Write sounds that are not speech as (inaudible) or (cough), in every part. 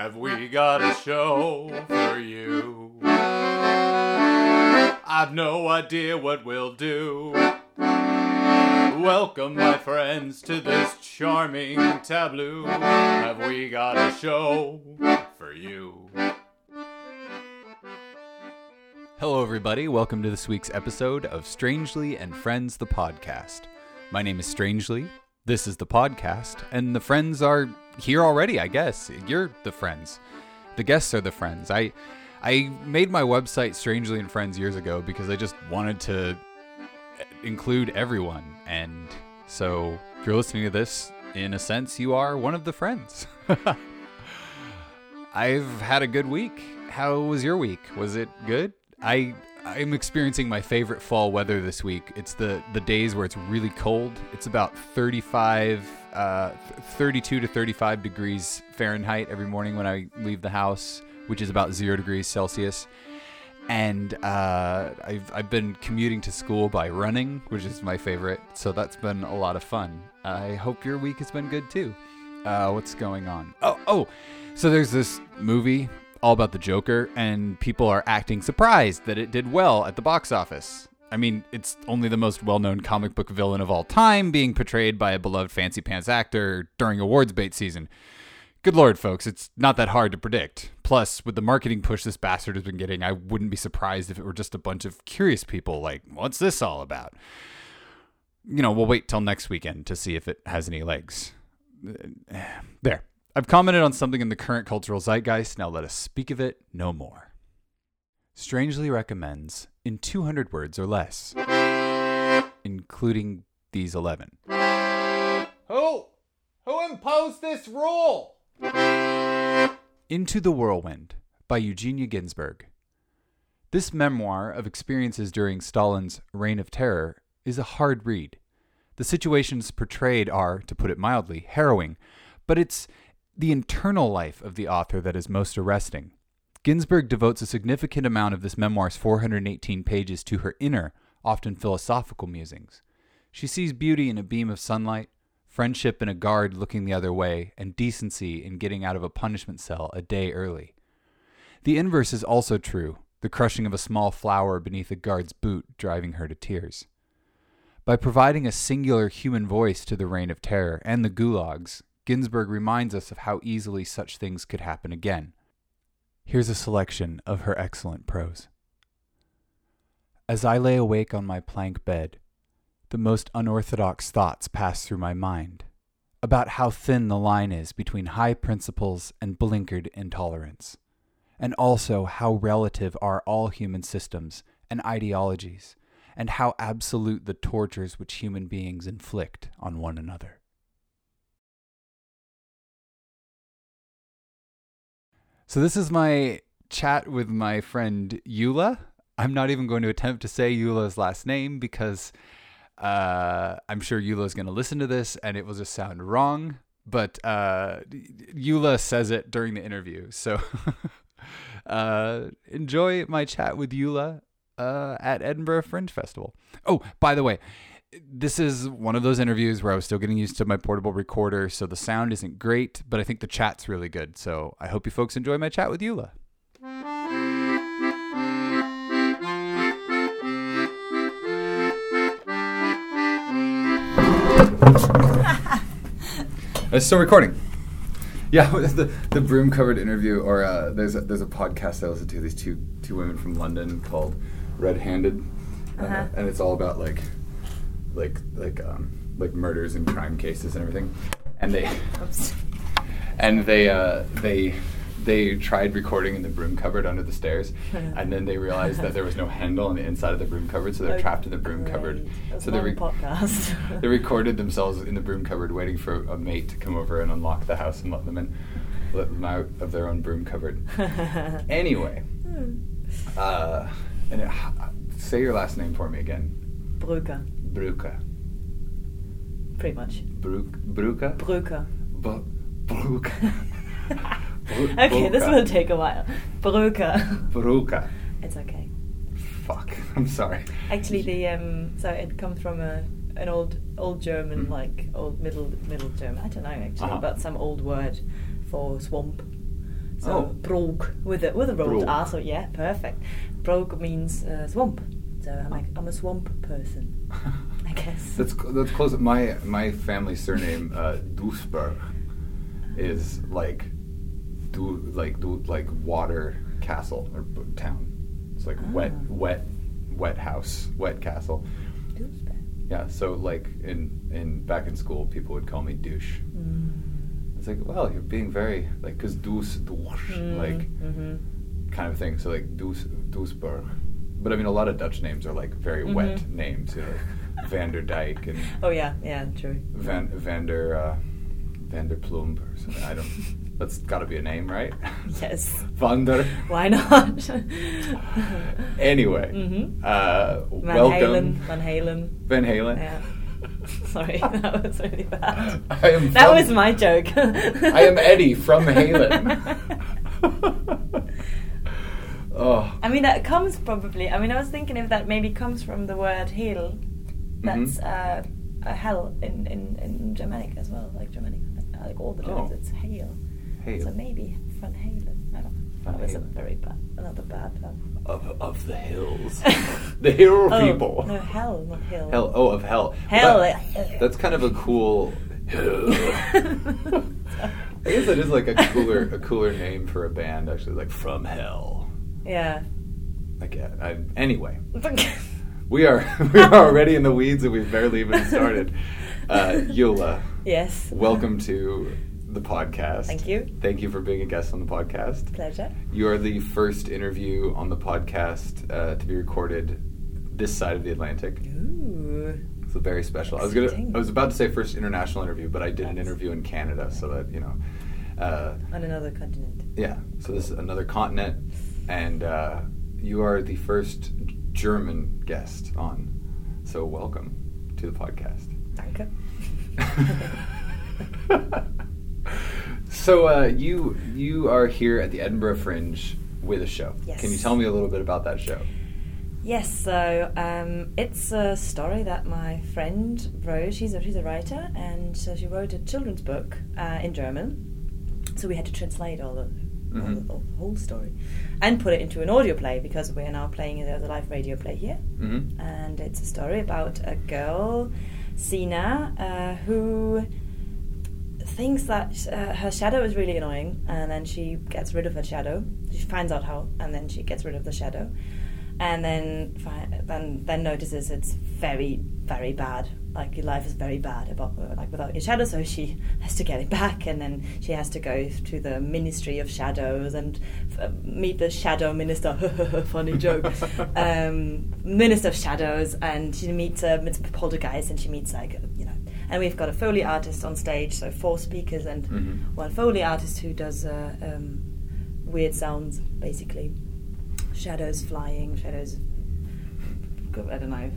have we got a show for you? I've no idea what we'll do. Welcome, my friends, to this charming tableau. Have we got a show for you? Hello, everybody. Welcome to this week's episode of Strangely and Friends, the podcast. My name is Strangely. This is the podcast, and the friends are here already, I guess. You're the friends. The guests are the friends. I I made my website Strangely and Friends years ago because I just wanted to uh, include everyone. And so if you're listening to this, in a sense, you are one of the friends. (laughs) I've had a good week. How was your week? Was it good? I I'm experiencing my favorite fall weather this week. It's the the days where it's really cold. It's about 35 uh 32 to 35 degrees Fahrenheit every morning when I leave the house, which is about 0 degrees Celsius. And uh, I've, I've been commuting to school by running, which is my favorite. So that's been a lot of fun. I hope your week has been good too. Uh, what's going on? Oh, oh, so there's this movie all about the Joker, and people are acting surprised that it did well at the box office. I mean, it's only the most well known comic book villain of all time being portrayed by a beloved fancy pants actor during awards bait season. Good lord, folks, it's not that hard to predict. Plus, with the marketing push this bastard has been getting, I wouldn't be surprised if it were just a bunch of curious people like, what's this all about? You know, we'll wait till next weekend to see if it has any legs. (sighs) There. I've commented on something in the current cultural zeitgeist. Now let us speak of it no more. Strangely recommends in 200 words or less, including these 11. Who? Who imposed this rule? Into the Whirlwind by Eugenia Ginzburg. This memoir of experiences during Stalin's Reign of Terror is a hard read. The situations portrayed are, to put it mildly, harrowing, but it's the internal life of the author that is most arresting. Ginzburg devotes a significant amount of this memoir's 418 pages to her inner, often philosophical musings. She sees beauty in a beam of sunlight, friendship in a guard looking the other way, and decency in getting out of a punishment cell a day early. The inverse is also true, the crushing of a small flower beneath a guard's boot driving her to tears. By providing a singular human voice to the reign of terror and the gulags, Ginzburg reminds us of how easily such things could happen again. Here's a selection of her excellent prose. As I lay awake on my plank bed, the most unorthodox thoughts pass through my mind about how thin the line is between high principles and blinkered intolerance, and also how relative are all human systems and ideologies, and how absolute the tortures which human beings inflict on one another. So this is my chat with my friend Eula. I'm not even going to attempt to say Eula's last name because uh, I'm sure Eula is going to listen to this and it will just sound wrong. But uh, Eula says it during the interview. So (laughs) uh, enjoy my chat with Eula uh, at Edinburgh Fringe Festival. Oh, by the way, this is one of those interviews where I was still getting used to my portable recorder, so the sound isn't great, but I think the chat's really good. So I hope you folks enjoy my chat with Eula. (laughs) It's still recording. Yeah, (laughs) the, the broom covered interview, or uh, there's a, there's a podcast I listen to. These two two women from London called Red Handed, uh, Uh-huh. and it's all about like like like um, like murders and crime cases and everything. And they Oops. (laughs) and they uh, they they tried recording in the broom cupboard under the stairs, (laughs) and then they realized that there was no handle on the inside of the broom cupboard, so they're Oh, trapped in the broom great. cupboard. That's so they re- podcast. (laughs) they recorded themselves in the broom cupboard, waiting for a mate to come over and unlock the house and let them in, let them out of their own broom cupboard. anyway, Hmm. uh, and it, say your last name for me again. Brücke, Bruca. pretty much. Bruk, Bruca. Bu- Bruca. Bru- okay, this will take a while. Brücke. Bruca. It's okay. Fuck. (laughs) I'm sorry. Actually, the um, so it comes from a an old old German, Mm. like old middle middle German. I don't know actually, Uh-huh. but some old word for swamp. So Oh. Brog with a with a rolled. R. So yeah, perfect. Brog means uh, swamp. So I'm like I'm a swamp person, (laughs) I guess. That's that's close. My my family surname uh, is like du like du like water castle or town. It's like wet Ah. wet wet house wet castle. Duisburg. Yeah. So like in in back in school, people would call me douche. Mm. It's like, well, you're being very like because douche douche like hmm kind of thing. So like Duis, Duisburg. But I mean, a lot of Dutch names are like very wet Mhm. names. You know, like Van der Dijk and (laughs) Oh yeah, yeah, true. Van Vander uh, Vander Plumb or something. I don't. (laughs) That's got to be a name, right? (laughs) Yes. Vander. Why not? Anyway, Mhm. uh, Van welcome, Halen. Van Halen. Van Halen. Yeah. Sorry, that was really bad. I am. That was my joke. I am Eddie from Halen. Oh, I mean, that comes probably. I mean, I was thinking if that maybe comes from the word "hell," that's Mhm. uh, a hell in, in, in Germanic as well, like Germanic, like, all the Germans, Oh. it's hail. Hail. So maybe Van Halen. I don't know. Van That was a very bad, another bad. Of of the hills, (laughs) (laughs) the hill oh, people. No, hell, not hill. Hell. Oh, of hell. Hell. That- uh, that's kind of a cool. (laughs) I guess it is like a cooler a cooler name for a band actually, like from hell. Yeah. Like yeah, I, anyway, (laughs) we are (laughs) we are already in the weeds and we've barely even started. Uh, Yola, yes. welcome to the podcast. Thank you. Thank you for being a guest on the podcast. Pleasure. You are the first interview on the podcast uh, to be recorded this side of the Atlantic. Ooh. So very special. I was gonna. I was about to say first international interview, but I did an interview in Canada, so that you know. Uh, On another continent. yeah. So this is another continent, and uh, you are the first German guest on. So welcome to the podcast. Danke. (laughs) so uh, you you are here at the Edinburgh Fringe with a show. Yes. Can you tell me a little bit about that show? Yes, so um, it's a story that my friend wrote. She's a, she's a writer, and so she wrote a children's book uh, in German. So we had to translate all of the, Mhm. the, all whole story and put it into an audio play because we are now playing a live radio play here. Mm-hmm. And it's a story about a girl, Sina, uh, who thinks that uh, her shadow is really annoying, and then she gets rid of her shadow. She finds out how, and then she gets rid of the shadow, and then fi- then then notices it's very very bad. Like your life is very bad about like without your shadow, so she has to get it back, and then she has to go to the Ministry of Shadows and f- meet the Shadow Minister. (laughs) Funny joke. (laughs) um, Minister of Shadows, and she meets uh, meets Poltergeist, and she meets like you know. And we've got a Foley artist on stage, so four speakers and Mhm. one Foley artist who does uh, um, weird sounds, basically. Shadows flying, shadows. I don't know.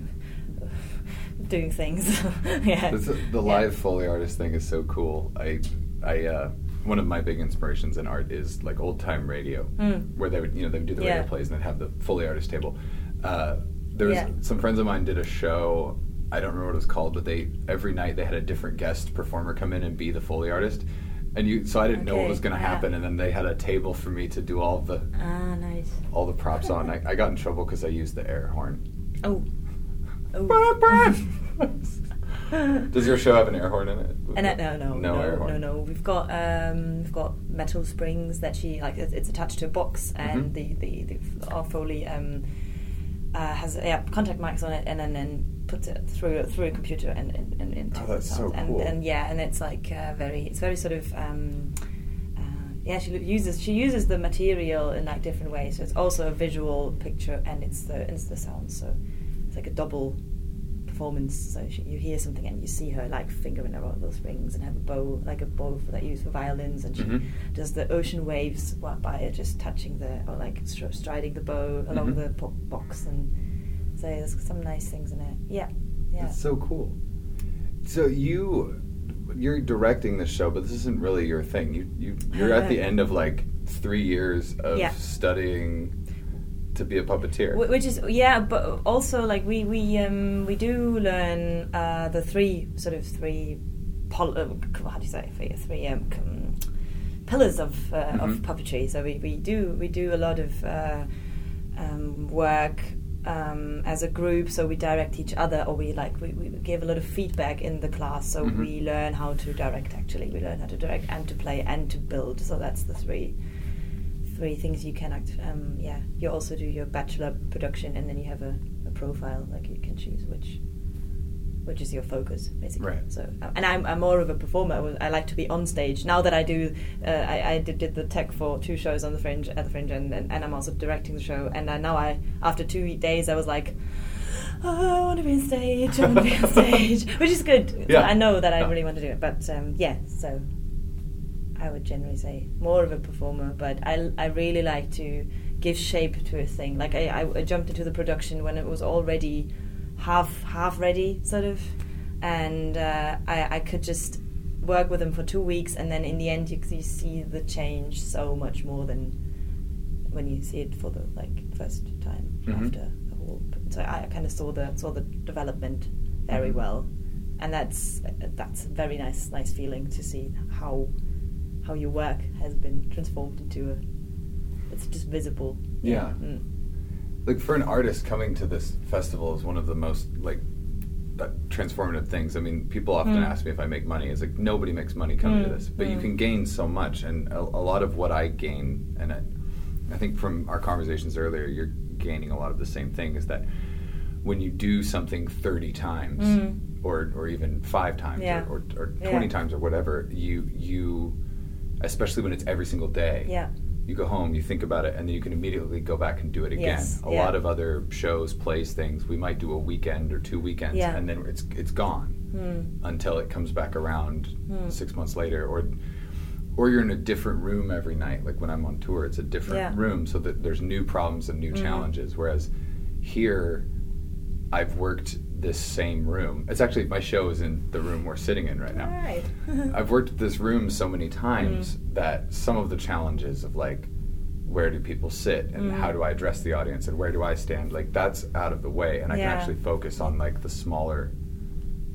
Doing things. (laughs) yeah. This, the Yeah. live Foley artist thing is so cool. I, I, uh, one of my big inspirations in art is like old time radio, Mm. where they would, you know, they would do the radio plays and they'd have the Foley artist table. Uh, there was Yeah. some friends of mine did a show. I don't remember what it was called, but they every night they had a different guest performer come in and be the Foley artist. And you, so I didn't know what was going to yeah. happen, and then they had a table for me to do all the Ah, nice. all the props on. I, I got in trouble because I used the air horn. Oh. Does your show have an air horn in it? And uh, no, no, no, no, air horn. no, no. We've got um, we've got metal springs that she like. It's, it's attached to a box, and Mhm. the, the the our Foley um, uh, has yeah contact mics on it, and then, then puts it through through a computer and, and, and into Oh, the that's so sound. and cool. and yeah, and it's like uh, very it's very sort of um, uh, yeah. She uses she uses the material in like different ways. So it's also a visual picture, and it's the it's the sound. So it's like a double performance. So she, you hear something and you see her like fingering around those strings and have a bow, like a bow for, that you use for violins, and she Mhm. does the ocean waves wa- by her just touching the or like str- striding the bow along Mhm. the po- box, and so there's some nice things in it. Yeah, yeah. That's so cool. So you you're directing the show, but this isn't really your thing. You you you're at the (laughs) end of like three years of Yeah. studying to be a puppeteer. Which is yeah, but also like we we um we do learn uh, the three sort of three pol- uh, how do you say three, three um, com- pillars of uh, of Mhm. puppetry. So we, we do we do a lot of uh, um, work um, as a group. So we direct each other, or we like we, we give a lot of feedback in the class. So Mhm. we learn how to direct. Actually, we learn how to direct and to play and to build. So that's the three three things you can act. Um, yeah, you also do your bachelor production, and then you have a, a profile. Like you can choose which which is your focus basically. Right. So, uh, and I'm, I'm more of a performer. I like to be on stage. Now that I do, uh, I, I did, did the tech for two shows on the Fringe at the Fringe, and, and, and I'm also directing the show. And I, now I, after two days, I was like, oh, I want to be on stage. I want to be on (laughs) stage, which is good. Yeah. I know that I Yeah. really want to do it. But um, yeah, so I would generally say more of a performer, but I, I really like to give shape to a thing. Like I, I, jumped into the production when it was already half half ready, sort of, and uh, I, I could just work with them for two weeks, and then in the end you, you see the change so much more than when you see it for the like first time Mhm. after the whole. So I kind of saw the saw the development very Mhm. well, and that's that's a very nice nice feeling to see how how your work has been transformed into a it's just visible Yeah. Mm. like for an artist coming to this festival is one of the most like uh, transformative things. I mean, people often Mm. ask me if I make money. It's like nobody makes money coming to Mm, this, but you mm. can gain so much, and a, a lot of what I gain, and I, I think from our conversations earlier, you're gaining a lot of the same thing. Is that when you do something thirty times, Mm. or or even five times, Yeah. or, or, or Yeah. twenty times, or whatever, you you, especially when it's every single day, yeah you go home, you think about it, and then you can immediately go back and do it again. Yes, a yeah. lot of other shows, plays, things, we might do a weekend or two weekends, Yeah. and then it's it's gone Mm. until it comes back around Hmm. six months later, or or you're in a different room every night. Like when I'm on tour, it's a different Yeah. room, so that there's new problems and new Mhm. challenges. Whereas here, I've worked this same room. It's actually my show is in the room we're sitting in right now. Right. (laughs) I've worked this room so many times Mm. that some of the challenges of like where do people sit and Mm. how do I address the audience and where do I stand like that's out of the way and I can actually focus on like the smaller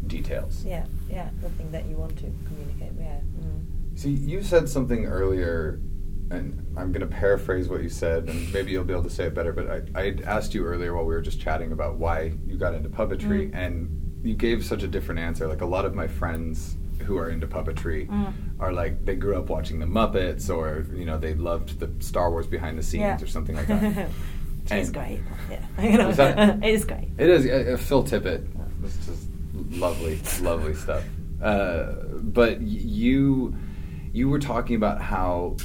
details. yeah yeah the thing that you want to communicate yeah mm. See, you said something earlier and I'm going to paraphrase what you said and maybe you'll be able to say it better but I I asked you earlier while we were just chatting about why you got into puppetry Mm. and you gave such a different answer like a lot of my friends who are into puppetry Mm. are like they grew up watching the Muppets or you know they loved the Star Wars behind the scenes Yeah. or something like that. (laughs) it's great. (laughs) Yeah, you know, that- (laughs) it is great. It is uh, Phil Tippett. This is lovely, lovely stuff. Uh, but y- you you were talking about how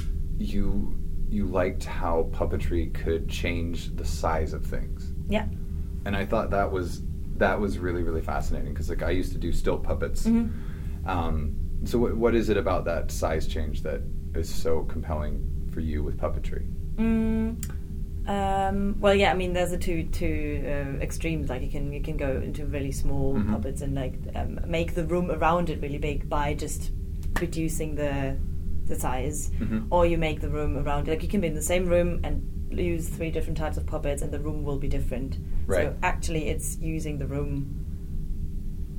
you you liked how puppetry could change the size of things, Yeah. and I thought that was that was really really fascinating because like I used to do still puppets. Mhm. Um, so what, what is it about that size change that is so compelling for you with puppetry? Mm, um, well, yeah. I mean, there's the two two uh, extremes. Like you can you can go into really small Mhm. puppets and like um, make the room around it really big by just reducing the the size, Mhm. or you make the room around it. Like you can be in the same room and use three different types of puppets, and the room will be different. Right. So actually, it's using the room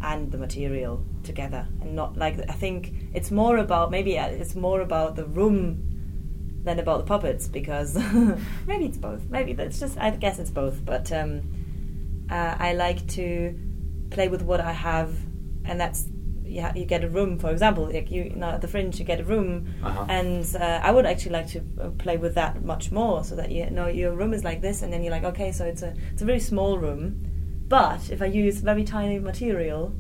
and the material together, and not like I think it's more about maybe uh, it's more about the room than about the puppets because (laughs) maybe it's both. Maybe that's just I guess it's both. But um, uh, I like to play with what I have, and that's yeah. You get a room, for example, like you, you know, at the Fringe, you get a room, Uh-huh. and uh, I would actually like to uh, play with that much more, so that you know your room is like this, and then you're like, okay, so it's a it's a very small room, but if I use very tiny material,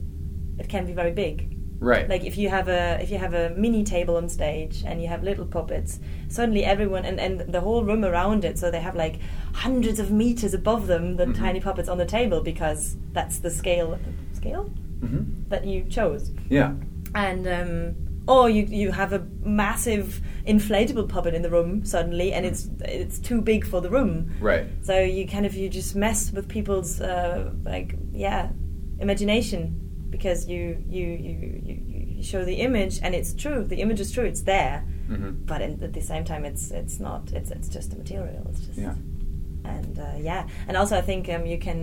it can be very big. Right. Like if you have a if you have a mini table on stage and you have little puppets, suddenly everyone and, and the whole room around it, so they have like hundreds of meters above them the Mhm. tiny puppets on the table because that's the scale scale hmm that you chose. Yeah. And um, or you you have a massive inflatable puppet in the room suddenly, and it's it's too big for the room. Right. So you kind of you just mess with people's uh, like yeah imagination because you you, you you show the image and it's true the image is true it's there hmm but in, at the same time it's it's not it's it's just a material it's just Yeah. and uh, yeah and also I think um, you can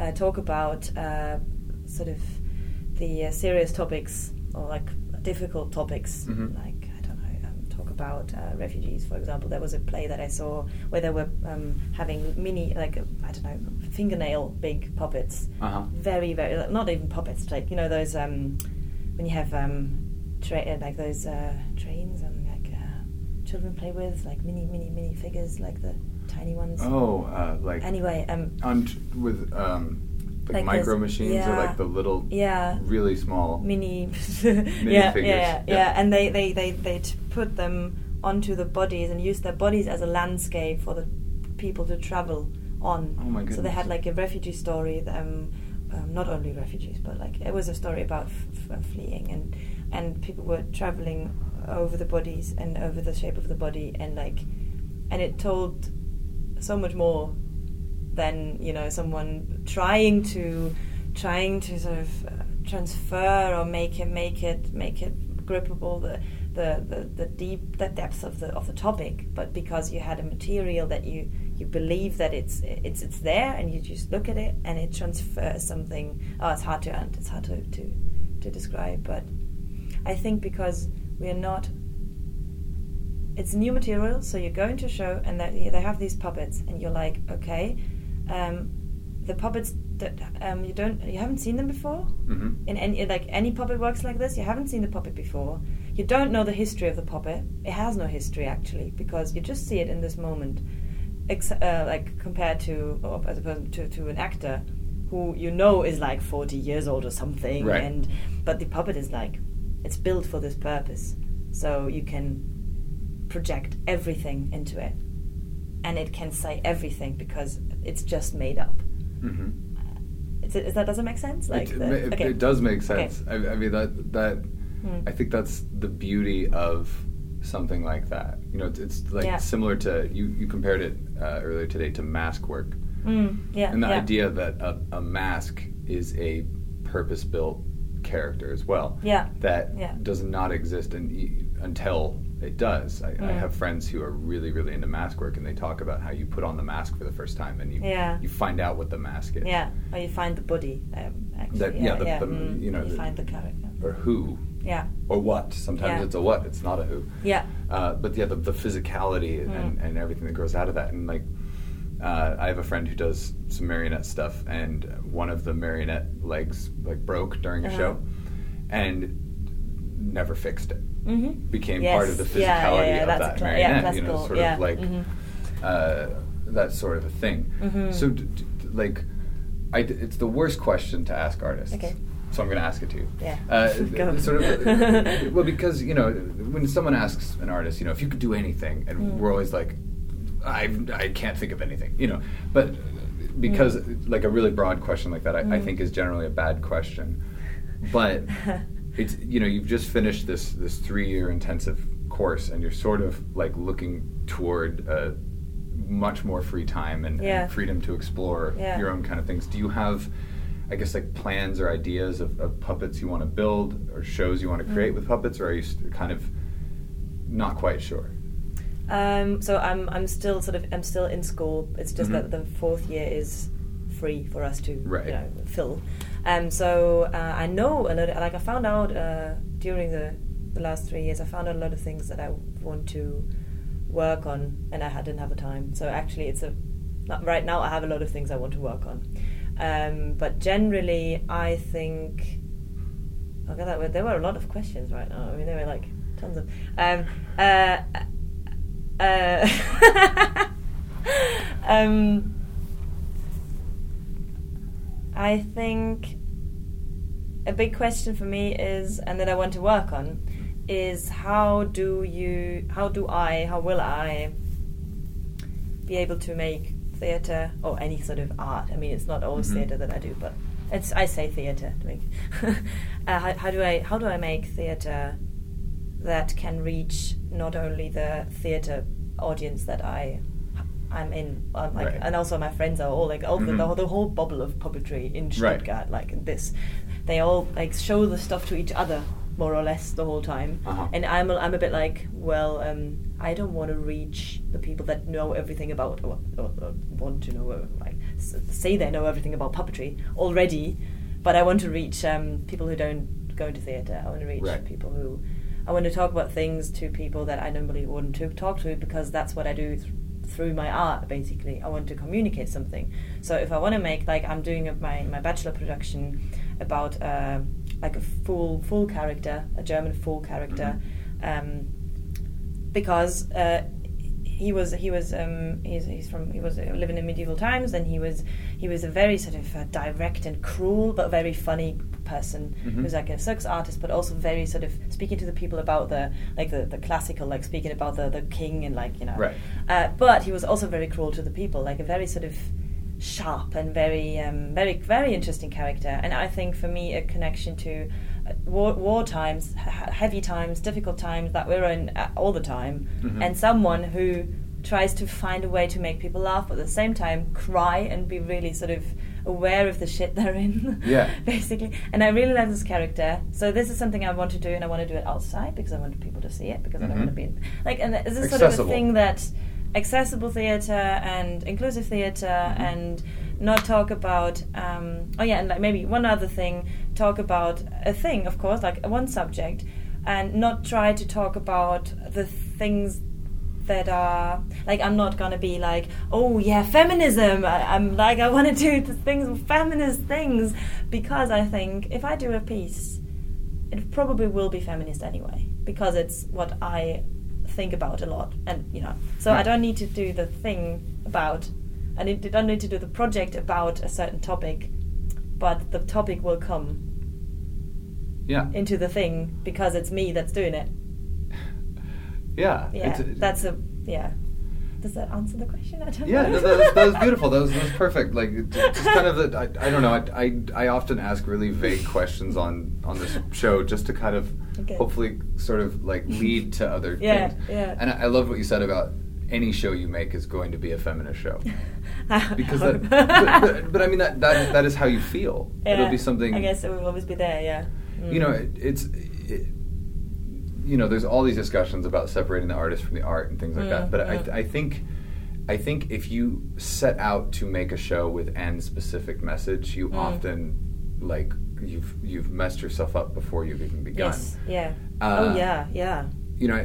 uh, talk about uh, sort of the uh, serious topics or like difficult topics Mhm. like I don't know um, talk about uh, refugees. For example, there was a play that I saw where they were um, having mini, like I I don't know, fingernail big puppets. Uh-huh. Very, very like, not even puppets. Like you know those um, when you have um, tra- uh, like those uh, trains and like uh, children play with, like mini, mini, mini figures, like the tiny ones. Oh, uh, like Anyway, um, on t- with um, like, Like micro those- machines or like the little, yeah, really small. mini, (laughs) yeah, yeah, figures, yeah, yeah. yeah, and they they they they put them onto the bodies and use their bodies as a landscape for the people to travel on. Oh my So they had like a refugee story. Um, um, not only refugees, but like it was a story about f- f- fleeing and and people were traveling over the bodies and over the shape of the body and like and it told so much more than you know someone trying to trying to sort of uh, transfer or make it make it make it grippable the the, the, the deep the depth of the of the topic. But because you had a material that you you believe that it's it's it's there and you just look at it and it transfers something oh it's hard to it's hard to, to to describe. But I think because we are not it's new material, so you go into a show and they, they have these puppets, and you're like, okay, um, the puppets that um, you don't you haven't seen them before hmm in any like any puppet works like this. You haven't seen the puppet before. You don't know the history of the puppet. It has no history actually because you just see it in this moment, ex- uh, like compared to or as opposed to to an actor who you know is like 40 years old or something Right. and but the puppet is like it's built for this purpose so you can project everything into it and it can say everything because it's just made up hmm is, it, is that doesn't make sense like it, the- it, okay. it does make Okay. sense. I, I mean that that Hmm. I think that's the beauty of something like that. You know, it's, it's like Yeah. similar to you. You compared it uh, earlier today to mask work, Mm, yeah and the yeah. idea that a, a mask is a purpose-built character as well. Yeah. That Yeah. does not exist in, until it does. I, I Mm. have friends who are really, really into mask work, and they talk about how you put on the mask for the first time, and you Yeah. you find out what the mask is. Yeah, or you find the body. Um, actually, That- yeah, yeah, the- yeah. the- mm, you know, you the- find the character. Or who, Yeah, or what. Sometimes Yeah. it's a what. It's not a who. yeah, Uh, but yeah, the, the physicality and, Mm. and everything that grows out of that, and like, uh, I have a friend who does some marionette stuff, and one of the marionette legs like broke during a Uh-huh. show, and never fixed it. Mm-hmm. Became Yes. part of the physicality Yeah, yeah, yeah, of that yeah, marionette. you know, sort of like mhm. uh, that sort of a thing. Mhm. So, d- d- like, I d it's the worst question to ask artists. Okay. So I'm going to ask it to you. Yeah. Uh, (laughs) Go. sort of. (laughs) well, because you know, when someone asks an artist, you know, if you could do anything, and Mm. we're always like, I I can't think of anything, you know, but because like a really broad question like that, I, I Mm. think is generally a bad question. But (laughs) it's you know you've just finished this this three year intensive course, and you're sort of like looking toward. Uh, much more free time and, Yeah. and freedom to explore Yeah. your own kind of things. Do you have, I guess, like plans or ideas of, of puppets you want to build or shows you want to create Mm. with puppets, or are you kind of not quite sure? Um, so I'm I'm still sort of I'm still in school. It's just Mhm. that the fourth year is free for us to Right. you know fill. Um, so uh, I know a lot. Of, like I found out uh, during the the last three years, I found out a lot of things that I want to work on, and I didn't have the time. So actually, it's a right now I have a lot of things I want to work on. Um, but generally, I think. Okay, that there were a lot of questions right now. I mean, there were like tons of. Um, uh, uh, (laughs) um, I think a big question for me is, and that I want to work on, is how do you, how do I, how will I be able to make theatre or any sort of art? I mean, it's not always Mhm. theatre that I do, but it's I say theatre (laughs) uh, how, how do I, how do I make theatre that can reach not only the theatre audience that I I'm in, um, like, Right. and also my friends are all like all the, Mhm. the, the whole bubble of puppetry in Right. Stuttgart, like this. They all like show the stuff to each other more or less the whole time, Uh-huh. and I'm a, I'm a bit like, well, um, I don't want to reach the people that know everything about or, or, or want to know uh, like say they know everything about puppetry already, but I want to reach um, people who don't go into theatre. I want to reach Right. people who I want to talk about things to people that I normally wouldn't talk to because that's what I do through my art. Basically, I want to communicate something. So if I want to make like I'm doing a, my my bachelor production about uh, like a full full character, a German full character, um, because. Uh, he was he was um, he's, he's from he was uh, living in medieval times and he was he was a very sort of uh, direct and cruel but very funny person Mhm. who's like a circus artist but also very sort of speaking to the people about the like the, the classical like speaking about the, the king and like you know Right. uh, but he was also very cruel to the people like a very sort of sharp and very um, very very interesting character and I think for me a connection to war, war times heavy times difficult times that we're in uh, all the time Mhm. and someone who tries to find a way to make people laugh but at the same time cry and be really sort of aware of the shit they're in (laughs) Yeah. basically and I really love this character so this is something I want to do and I want to do it outside because I want people to see it because I don't want to be in, like and this is sort of a thing that accessible theater and inclusive theater Mm-hmm. and not talk about um, oh yeah and like maybe one other thing talk about a thing of course like one subject and not try to talk about the things that are like I'm not gonna be like oh yeah feminism. I, I'm like I want to do the things feminist things because I think if I do a piece it probably will be feminist anyway because it's what I think about a lot and you know so I don't need to do the thing about I need to, don't need to do the project about a certain topic but the topic will come Yeah. into the thing because it's me that's doing it (sighs) Yeah. yeah that's a yeah does that answer the question I don't Yeah, know that, was, that was (laughs) beautiful. That was, that was perfect. Like, just kind of the, I, I don't know. I, I, I often ask really vague questions on, on this show just to kind of Okay. hopefully sort of like lead to other (laughs) Yeah, things. yeah. And I, I love what you said about any show you make is going to be a feminist show. (laughs) (laughs) Because that, but, but, but I mean that, that that is how you feel. It'll be something. I guess it will always be there yeah you know Mm. it, it's it, you know there's all these discussions about separating the artist from the art and things like that Mm, but I, mm. I think i think if you set out to make a show with an specific message you Mm. often like you've you've messed yourself up before you've even begun yes yeah Uh, oh yeah yeah you know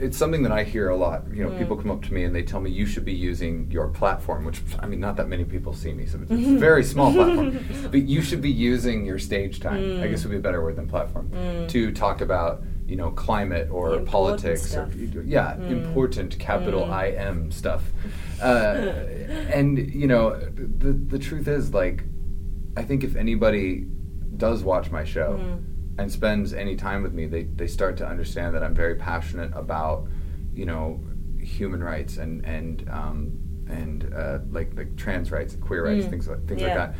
it's something that i hear a lot you know Mm. people come up to me and they tell me you should be using your platform which i mean not that many people see me so it's a very small platform (laughs) but you should be using your stage time i Mm. guess would be a better word than platform Mm. to talk about you know climate or politics stuff. or yeah Mm. important capital Mm. i m stuff (laughs) uh, and you know the the truth is like i think if anybody does watch my show Mm. And spends any time with me, they, they start to understand that I'm very passionate about, you know, human rights and and um, and uh, like like trans rights, queer rights, Mm. things like things like that.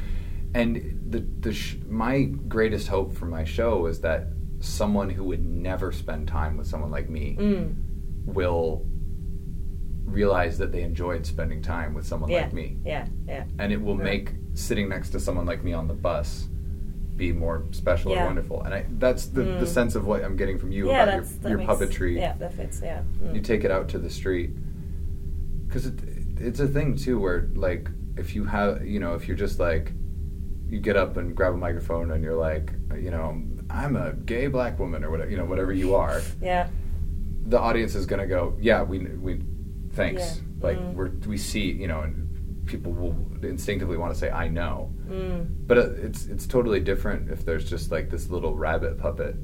And the the sh- my greatest hope for my show is that someone who would never spend time with someone like me Mm. will realize that they enjoyed spending time with someone yeah like me yeah yeah and it will Yeah. make sitting next to someone like me on the bus be more special Yeah. and wonderful. And I, that's the, the Mm. sense of what I'm getting from you yeah about your, your makes- puppetry. yeah that fits yeah Mm. You take it out to the street because it, it's a thing too where like if you have you know if you're just like you get up and grab a microphone and you're like you know I'm a gay black woman or whatever you know whatever you are yeah the audience is going to go, yeah, we we thanks. Yeah. Like Mm. we're we see, you know, and people will instinctively want to say I know. Mm. But uh, it's it's totally different if there's just like this little rabbit puppet,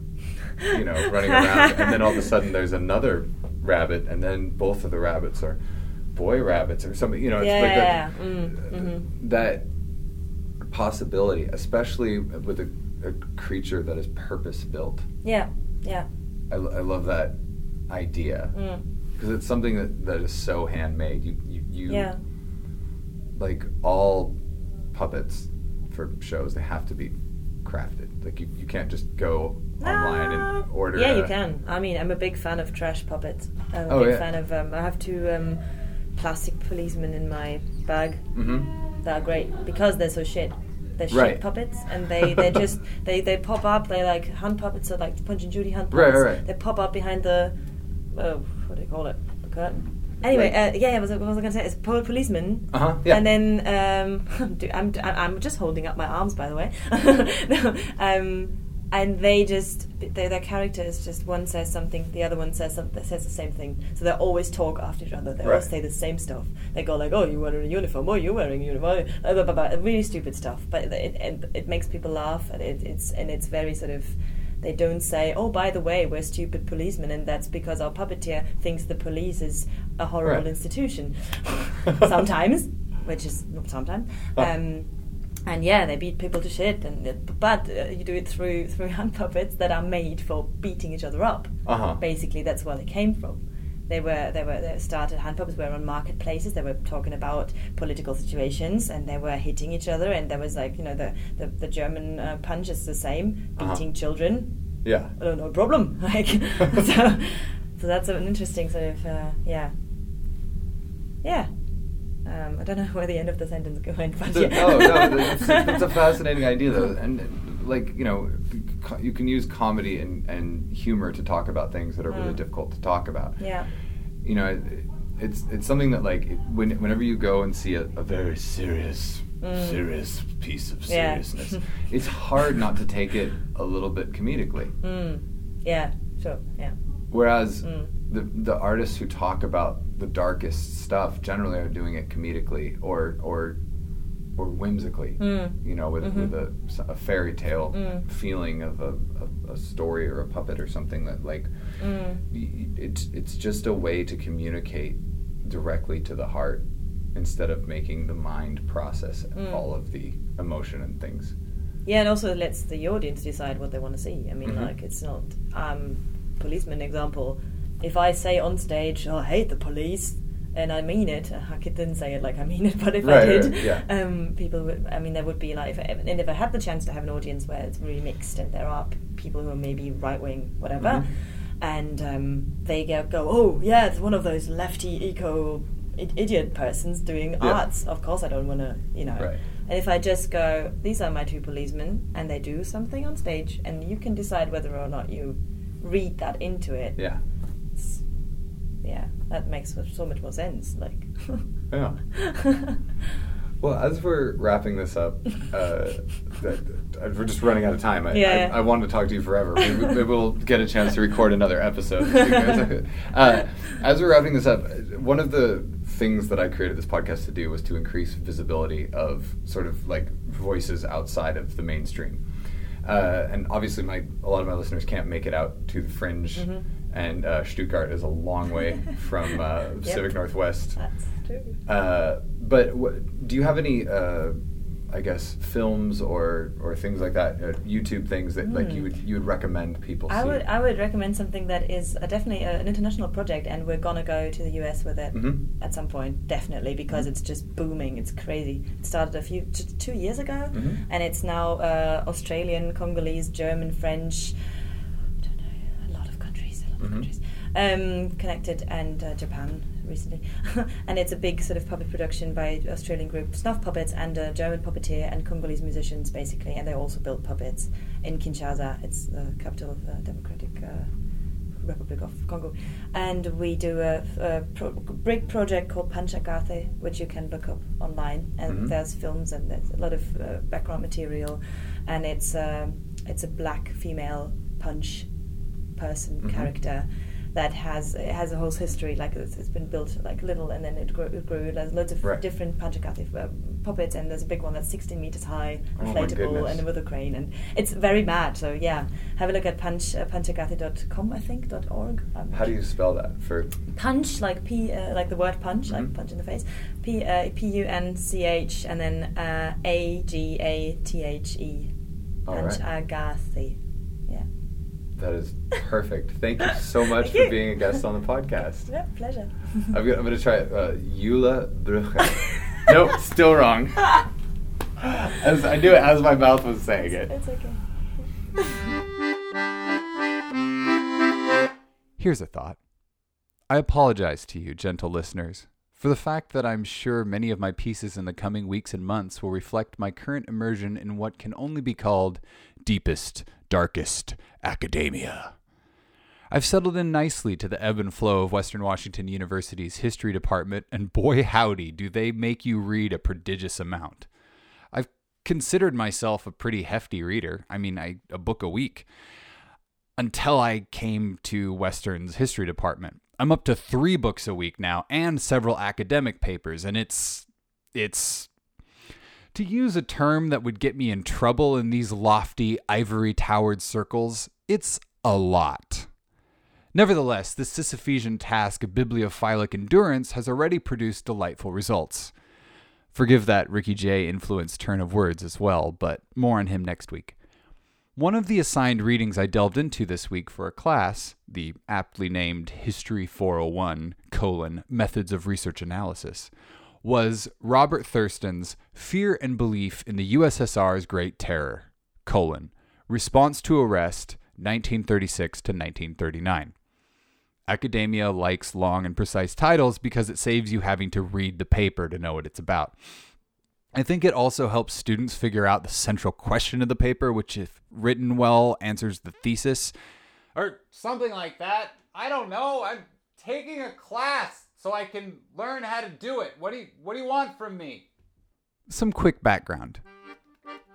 you know, running around and then all of a (laughs) sudden there's another rabbit and then both of the rabbits are boy rabbits or something, you know, it's Yeah, like yeah, that, yeah. Mm, mhm. that possibility, especially with a, a creature that is purpose built. yeah yeah I, I love that idea mm. because it's something that, that is so handmade. You you, you yeah like all puppets for shows they have to be crafted. Like you, you can't just go online and order. Yeah, you a- can. I mean, I'm a big fan of trash puppets. I'm a Oh, big yeah. fan of. Um, I have two um, plastic policemen in my bag. Mhm. That are great because they're so shit. They're shit Right. puppets, and they they (laughs) just they they pop up. They like hand puppets, so like Punch and Judy hand Right, puppets. right, right. They pop up behind the oh, what do you call it? The curtain. Anyway, Right. uh, yeah, yeah, what was, I- what was I going to say? It's po- policeman. Uh-huh, yeah. And then um, (laughs) I'm I'm just holding up my arms, by the way. (laughs) no, um, and they just they, their characters just one says something, the other one says something, says the same thing. So they always talk after each other. They Right. always say the same stuff. They go like, "Oh, you're wearing a uniform? Oh, you're wearing a uniform?" Blah, blah, blah, blah. Really stupid stuff, but it, it, it makes people laugh, and it, it's and it's very sort of. They don't say, "Oh, by the way, we're stupid policemen," and that's because our puppeteer thinks the police is a horrible Right. institution. (laughs) sometimes, which is not sometimes. Oh. Um, and yeah, they beat people to shit, and but uh, you do it through (laughs) through hand puppets that are made for beating each other up. Uh huh. Basically, that's where they came from. They were they were they started hand puppets were on marketplaces. They were talking about political situations, and they were hitting each other. And there was like you know the the, the German uh, punch is the same, Uh-huh. beating children. Yeah. Oh, no problem. (laughs) Like (laughs) so, so that's an interesting sort of uh, yeah, yeah. Um, I don't know (laughs) where the end of the sentence went, but yeah. oh no, it's, that's a fascinating idea though, and and, like you know, you can use comedy and, and humor to talk about things that are really Mm. difficult to talk about. Yeah. You know, it, it's it's something that like it- when, whenever you go and see a, a very serious Mm. serious piece of Yeah. seriousness, (laughs) it's hard not to take it a little bit comedically. Mm. Yeah. Sure. Yeah. Whereas Mm. the the artists who talk about the darkest stuff generally are doing it comedically or or or whimsically. Mm. You know, with, Mhm. with a, a fairy tale Mm. feeling of a, a, a story or a puppet or something that like Mm. y- it's it's just a way to communicate directly to the heart instead of making the mind process Mm. all of the emotion and things. Yeah, and also it lets the audience decide what they want to see. I mean, Mhm. like it's not um, policeman example. If I say on stage, "Oh, I hate the police," and I mean it, I didn't say it like I mean it, (laughs) but if I did, right, yeah. um, people would. I mean, there would be like, if I, and if I had the chance to have an audience where it's really mixed, and there are p- people who are maybe right wing, whatever, Mhm. and um, they go, go, "Oh, yeah, it's one of those lefty eco i- idiot persons doing Yeah. arts." Of course, I don't want to, you know. Right. And if I just go, these are my two policemen, and they do something on stage, and you can decide whether or not you read that into it. Yeah. Yeah, that makes so much more sense. Like, (laughs) Yeah. (laughs) Well, as we're wrapping this up, uh, (laughs) we're just running out of time. I, Yeah. I, I wanted to talk to you forever. Maybe, maybe we'll get a chance to record another episode. uh, as we're wrapping this up, one of the things that I created this podcast to do was to increase visibility of sort of like voices outside of the mainstream. Uh, and obviously, my a lot of my listeners can't make it out to the fringe, Mhm. And uh, Stuttgart is a long way (laughs) from uh, Yep. Pacific Northwest. that's true. Uh, but what, do you have any, uh, I guess, films or or things like that, uh, YouTube things that like Hmm. you would you would recommend people I see? would I would recommend something that is uh definitely an international project, and we're gonna go to the US with it Mhm. at some point, definitely, because it's just booming. It's crazy. It started a few t- two years ago, Mhm. and it's now uh, Australian, Congolese, German, French. I don't know, a lot of countries, a lot of Mhm. countries um, connected, and uh, Japan recently. (laughs) and it's a big sort of puppet production by Australian group Snuff Puppets and a German puppeteer and Congolese musicians, basically. And they also build puppets in Kinshasa. It's the capital of the Democratic uh, Republic of Congo. And we do a, a pro- big project called Punchagathe, which you can look up online. And Mhm. there's films and there's a lot of uh, background material. And it's um it's a black female punch person Mhm. character that has it has a whole history. Like it's, it's been built like little, and then it grew. It grew. There's loads of Right. different Punchagathe uh, puppets, and there's a big one that's 16 meters high, Oh inflatable, goodness. and with a crane, and it's very mad. So yeah, have a look at punch uh, punchagathe.com, I think dot org. I'm How do you spell that for? punch like p uh, like the word punch like Mhm. punch in the face p uh, p u n c h and then uh, a g a t h e All right. Punchagathe. Yeah. That is perfect. Thank you so (laughs) much Thank for you. being a guest on the podcast. (laughs) Yeah, pleasure. I'm gonna, I'm gonna try it. Uh, Eula Brugge. (laughs) nope, still wrong. As I knew it as my mouth was saying it. It's okay. Here's a thought. I apologize to you, gentle listeners, for the fact that I'm sure many of my pieces in the coming weeks and months will reflect my current immersion in what can only be called deepest, darkest academia. I've settled in nicely to the ebb and flow of Western Washington University's history department, and boy howdy, do they make you read a prodigious amount. I've considered myself a pretty hefty reader. I mean, I a book a week until I came to Western's history department. I'm up to 3 books a week now and several academic papers and it's it's to use a term that would get me in trouble in these lofty ivory towered circles, it's a lot. Nevertheless, this Sisyphean task of bibliophilic endurance has already produced delightful results. Forgive that Ricky Jay influenced turn of words as well, but more on him next week. One of the assigned readings I delved into this week for a class, the aptly named History 401, colon, Methods of Research Analysis, was Robert Thurston's Fear and Belief in the USSR's Great Terror, colon, Response to Arrest, 1936 to 1939. Academia likes long and precise titles because it saves you having to read the paper to know what it's about. I think it also helps students figure out the central question of the paper, which, if written well, answers the thesis. Or something like that. I don't know. I'm taking a class so I can learn how to do it. What do you, what do you want from me? Some quick background.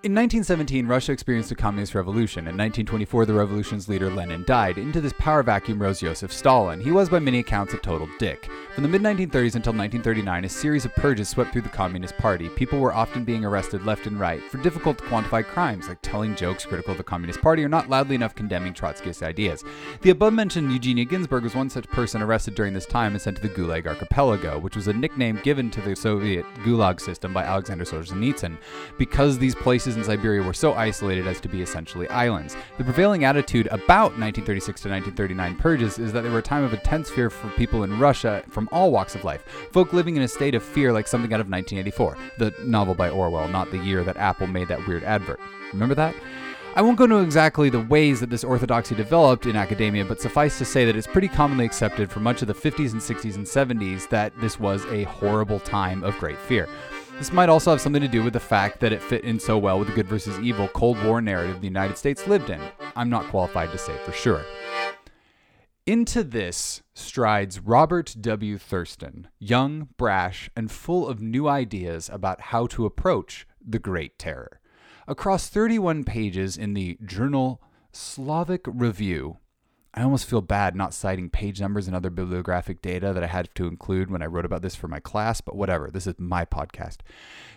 In 1917, Russia experienced a communist revolution. In 1924, the revolution's leader Lenin died. Into this power vacuum rose Joseph Stalin. He was, by many accounts, a total dick. From the mid 1930s until 1939, a series of purges swept through the Communist Party. People were often being arrested left and right for difficult to quantify crimes, like telling jokes critical of the Communist Party or not loudly enough condemning Trotskyist ideas. The above mentioned Eugenia Ginzburg was one such person arrested during this time and sent to the Gulag Archipelago, which was a nickname given to the Soviet Gulag system by Alexander Solzhenitsyn, because these places in Siberia were so isolated as to be essentially islands. The prevailing attitude about 1936 to 1939 purges is that they were a time of intense fear for people in Russia from all walks of life, folk living in a state of fear like something out of 1984, the novel by Orwell, not the year that Apple made that weird advert. Remember that? I won't go into exactly the ways that this orthodoxy developed in academia, but suffice to say that it's pretty commonly accepted for much of the 50s and 60s and 70s that this was a horrible time of great fear. This might also have something to do with the fact that it fit in so well with the good versus evil Cold War narrative the United States lived in. I'm not qualified to say for sure. Into this strides Robert W. Thurston, young, brash, and full of new ideas about how to approach the Great Terror. Across 31 pages in the journal Slavic Review, I almost feel bad not citing page numbers and other bibliographic data that I had to include when I wrote about this for my class, but whatever, this is my podcast.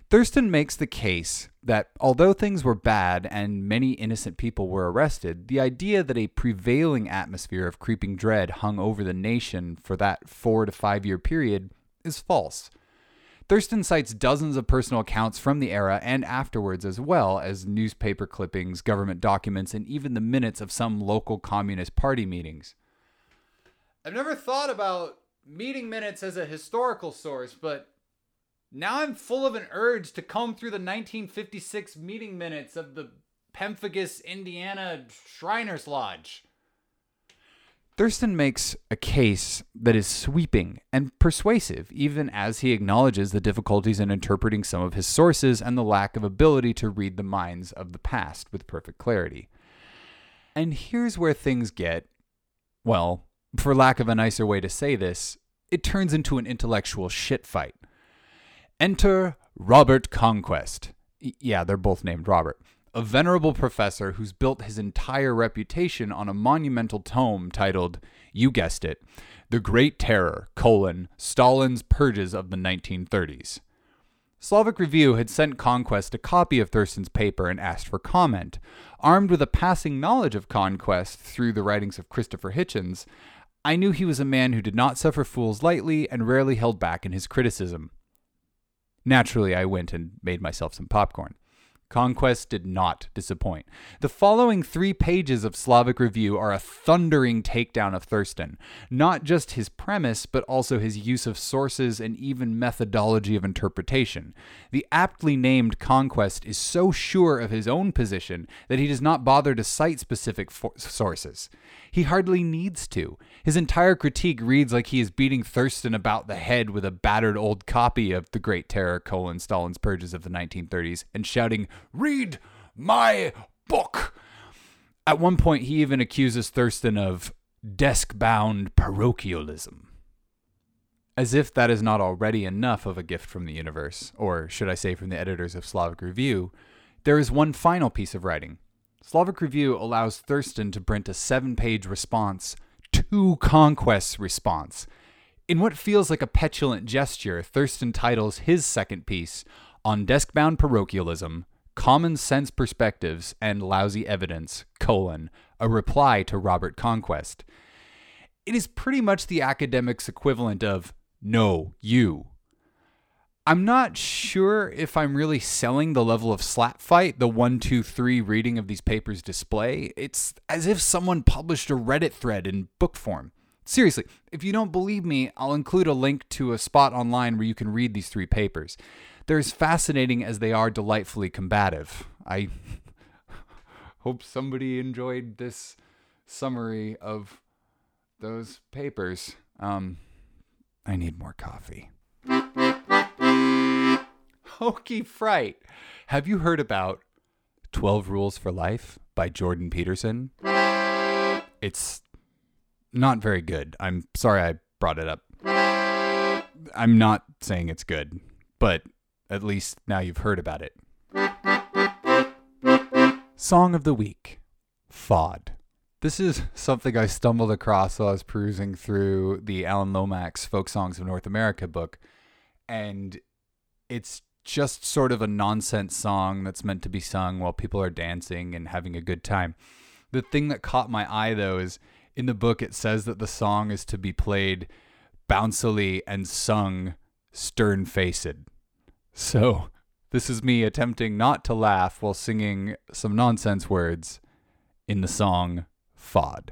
Thurston makes the case that although things were bad and many innocent people were arrested, the idea that a prevailing atmosphere of creeping dread hung over the nation for that four to five year period is false. Thurston cites dozens of personal accounts from the era and afterwards, as well as newspaper clippings, government documents, and even the minutes of some local Communist Party meetings. I've never thought about meeting minutes as a historical source, but now I'm full of an urge to comb through the 1956 meeting minutes of the Pemphigus, Indiana Shriners Lodge. Thurston makes a case that is sweeping and persuasive, even as he acknowledges the difficulties in interpreting some of his sources and the lack of ability to read the minds of the past with perfect clarity. And here's where things get, well, for lack of a nicer way to say this, it turns into an intellectual shit fight. Enter Robert Conquest. Yeah, they're both named Robert a venerable professor who's built his entire reputation on a monumental tome titled, you guessed it, The Great Terror, colon, Stalin's Purges of the 1930s. Slavic Review had sent Conquest a copy of Thurston's paper and asked for comment. Armed with a passing knowledge of Conquest through the writings of Christopher Hitchens, I knew he was a man who did not suffer fools lightly and rarely held back in his criticism. Naturally, I went and made myself some popcorn. Conquest did not disappoint. The following three pages of Slavic Review are a thundering takedown of Thurston, not just his premise, but also his use of sources and even methodology of interpretation. The aptly named Conquest is so sure of his own position that he does not bother to cite specific for- sources. He hardly needs to. His entire critique reads like he is beating Thurston about the head with a battered old copy of The Great Terror, colon, Stalin's Purges of the 1930s, and shouting, Read my book! At one point, he even accuses Thurston of desk bound parochialism. As if that is not already enough of a gift from the universe, or should I say from the editors of Slavic Review, There is one final piece of writing. Slavic Review allows Thurston to print a seven page response to Conquest's response. In what feels like a petulant gesture, Thurston titles his second piece on desk-bound parochialism, common sense perspectives, and lousy evidence, colon, a reply to Robert Conquest. It is pretty much the academic's equivalent of no, you. I'm not sure if I'm really selling the level of slap fight the one, two, three reading of these papers display. It's as if someone published a Reddit thread in book form. Seriously, if you don't believe me, I'll include a link to a spot online where you can read these three papers. They're as fascinating as they are delightfully combative. I (laughs) hope somebody enjoyed this summary of those papers. Um, I need more coffee. Hokey fright. Have you heard about 12 Rules for Life by Jordan Peterson? It's not very good. I'm sorry I brought it up. I'm not saying it's good, but at least now you've heard about it. Song of the Week FOD. This is something I stumbled across while I was perusing through the Alan Lomax Folk Songs of North America book, and it's just sort of a nonsense song that's meant to be sung while people are dancing and having a good time. The thing that caught my eye, though, is in the book it says that the song is to be played bouncily and sung stern faced. So, this is me attempting not to laugh while singing some nonsense words in the song FOD.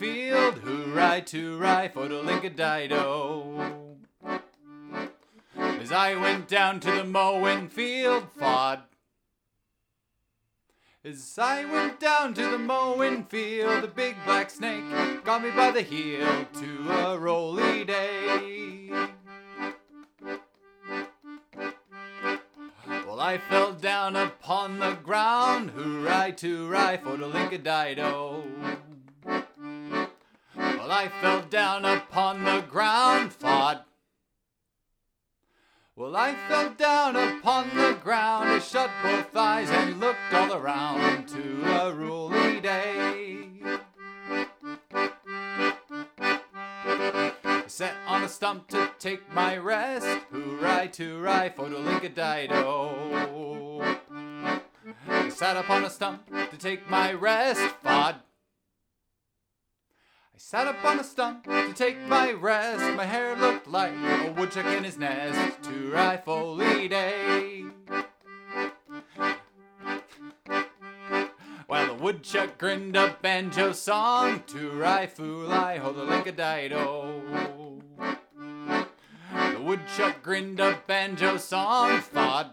Field, hooray to rye for the Linkadido. As I went down to the mowing field, fod. As I went down to the mowing field, a big black snake got me by the heel to a rolly day. Well, I fell down upon the ground, hooray to rye for the Linkadido. I fell down upon the ground, fod. Well, I fell down upon the ground, I shut both eyes and looked all around to a rolly day. I sat on a stump to take my rest, hooray to rye for the Linkadido. I sat upon a stump to take my rest, fod. Sat up on a stump to take my rest. My hair looked like a woodchuck in his nest. To rifle day. While the woodchuck grinned a banjo song to Rifulai ho the woodchuck grinned a banjo song, fod.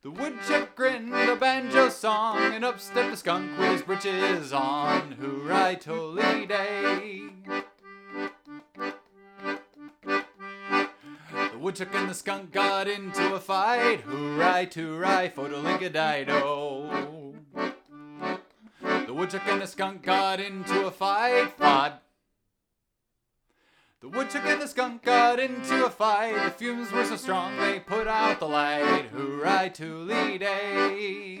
The woodchuck grinned a banjo song, and up stepped a skunk with his breeches on. Hooray, tolly day! The woodchuck and the skunk got into a fight. Hooray, tooray, for the. The woodchuck and the skunk got into a fight. Fod. The woodchuck and the skunk got into a fight. The fumes were so strong they put out the light. Hooray, tooly day!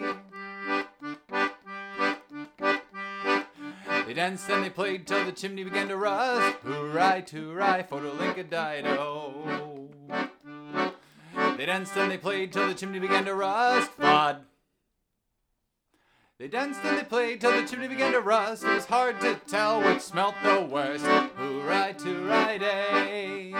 They danced and they played till the chimney began to rust. Hooray, tooray, for the Linkadido. They danced and they played till the chimney began to rust. Fod. They danced and they played till the chimney began to rust. It was hard to tell which smelt the worst. Hooray, tooray, day!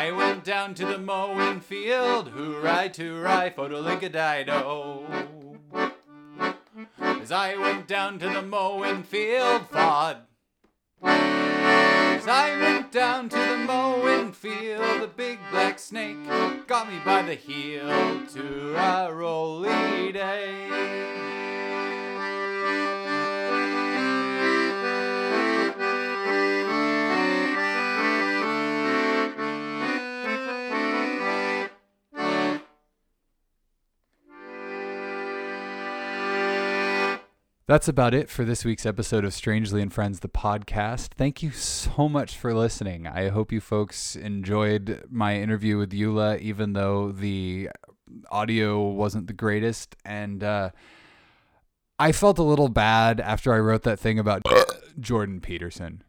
I went down to the mowing field, hooray, tooray, photolinkadido. As I went down to the mowing field, fod. As I went down to the mowing field, the big black snake got me by the heel to a rolly day. That's about it for this week's episode of Strangely and Friends, the podcast. Thank you so much for listening. I hope you folks enjoyed my interview with Eula, even though the audio wasn't the greatest. And uh, I felt a little bad after I wrote that thing about (coughs) Jordan Peterson.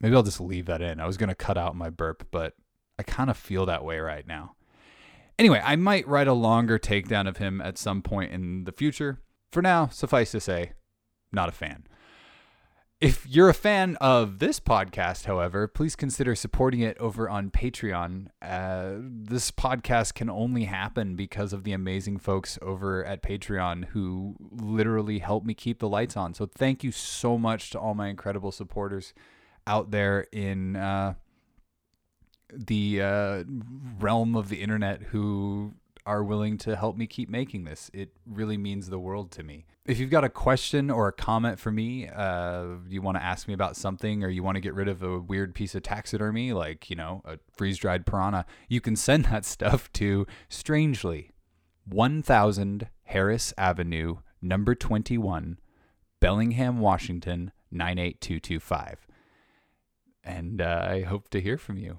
Maybe I'll just leave that in. I was going to cut out my burp, but I kind of feel that way right now. Anyway, I might write a longer takedown of him at some point in the future. For now, suffice to say, not a fan. If you're a fan of this podcast, however, please consider supporting it over on Patreon. Uh, this podcast can only happen because of the amazing folks over at Patreon who literally help me keep the lights on. So thank you so much to all my incredible supporters out there in uh, the uh, realm of the internet who are willing to help me keep making this. It really means the world to me. If you've got a question or a comment for me, uh, you want to ask me about something, or you want to get rid of a weird piece of taxidermy, like, you know, a freeze dried piranha, you can send (laughs) that stuff to strangely 1000 Harris Avenue, number 21, Bellingham, Washington 98225. And uh, I hope to hear from you.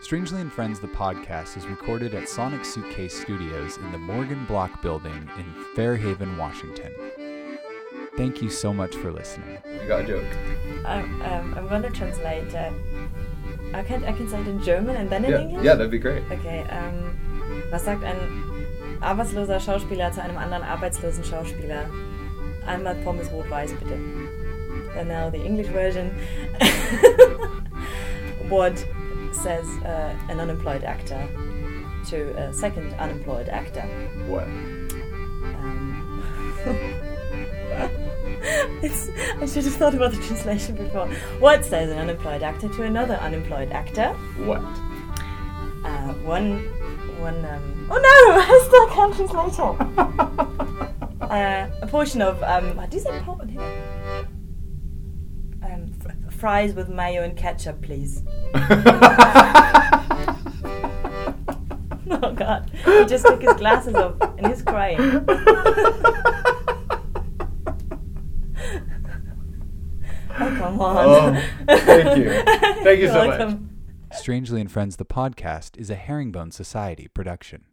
Strangely and Friends, the podcast, is recorded at Sonic Suitcase Studios in the Morgan Block building in Fairhaven, Washington. Thank you so much for listening. You got a joke? I'm, um, I'm going to translate. Uh, I can I can say it in German and then in Yeah, English. yeah, that'd be great. Okay. Ähm, was sagt ein arbeitsloser Schauspieler zu einem anderen arbeitslosen Schauspieler? Einmal Pommes rot-weiß bitte. And now the English version. (laughs) what says uh, an unemployed actor to a second unemployed actor? What? Um, (laughs) I should have thought about the translation before. What says an unemployed actor to another unemployed actor? What? Uh, one, one. Um, oh no! (laughs) I still can't translate it. (laughs) uh, a portion of um, do you say? po- Um, fr- fries with mayo and ketchup, please. (laughs) Oh god, he just took his glasses off and he's crying. (laughs) Oh come on! Oh, thank you. (laughs) Thank you You're so much. Strangely and Friends, the podcast, is a Herringbone Society production.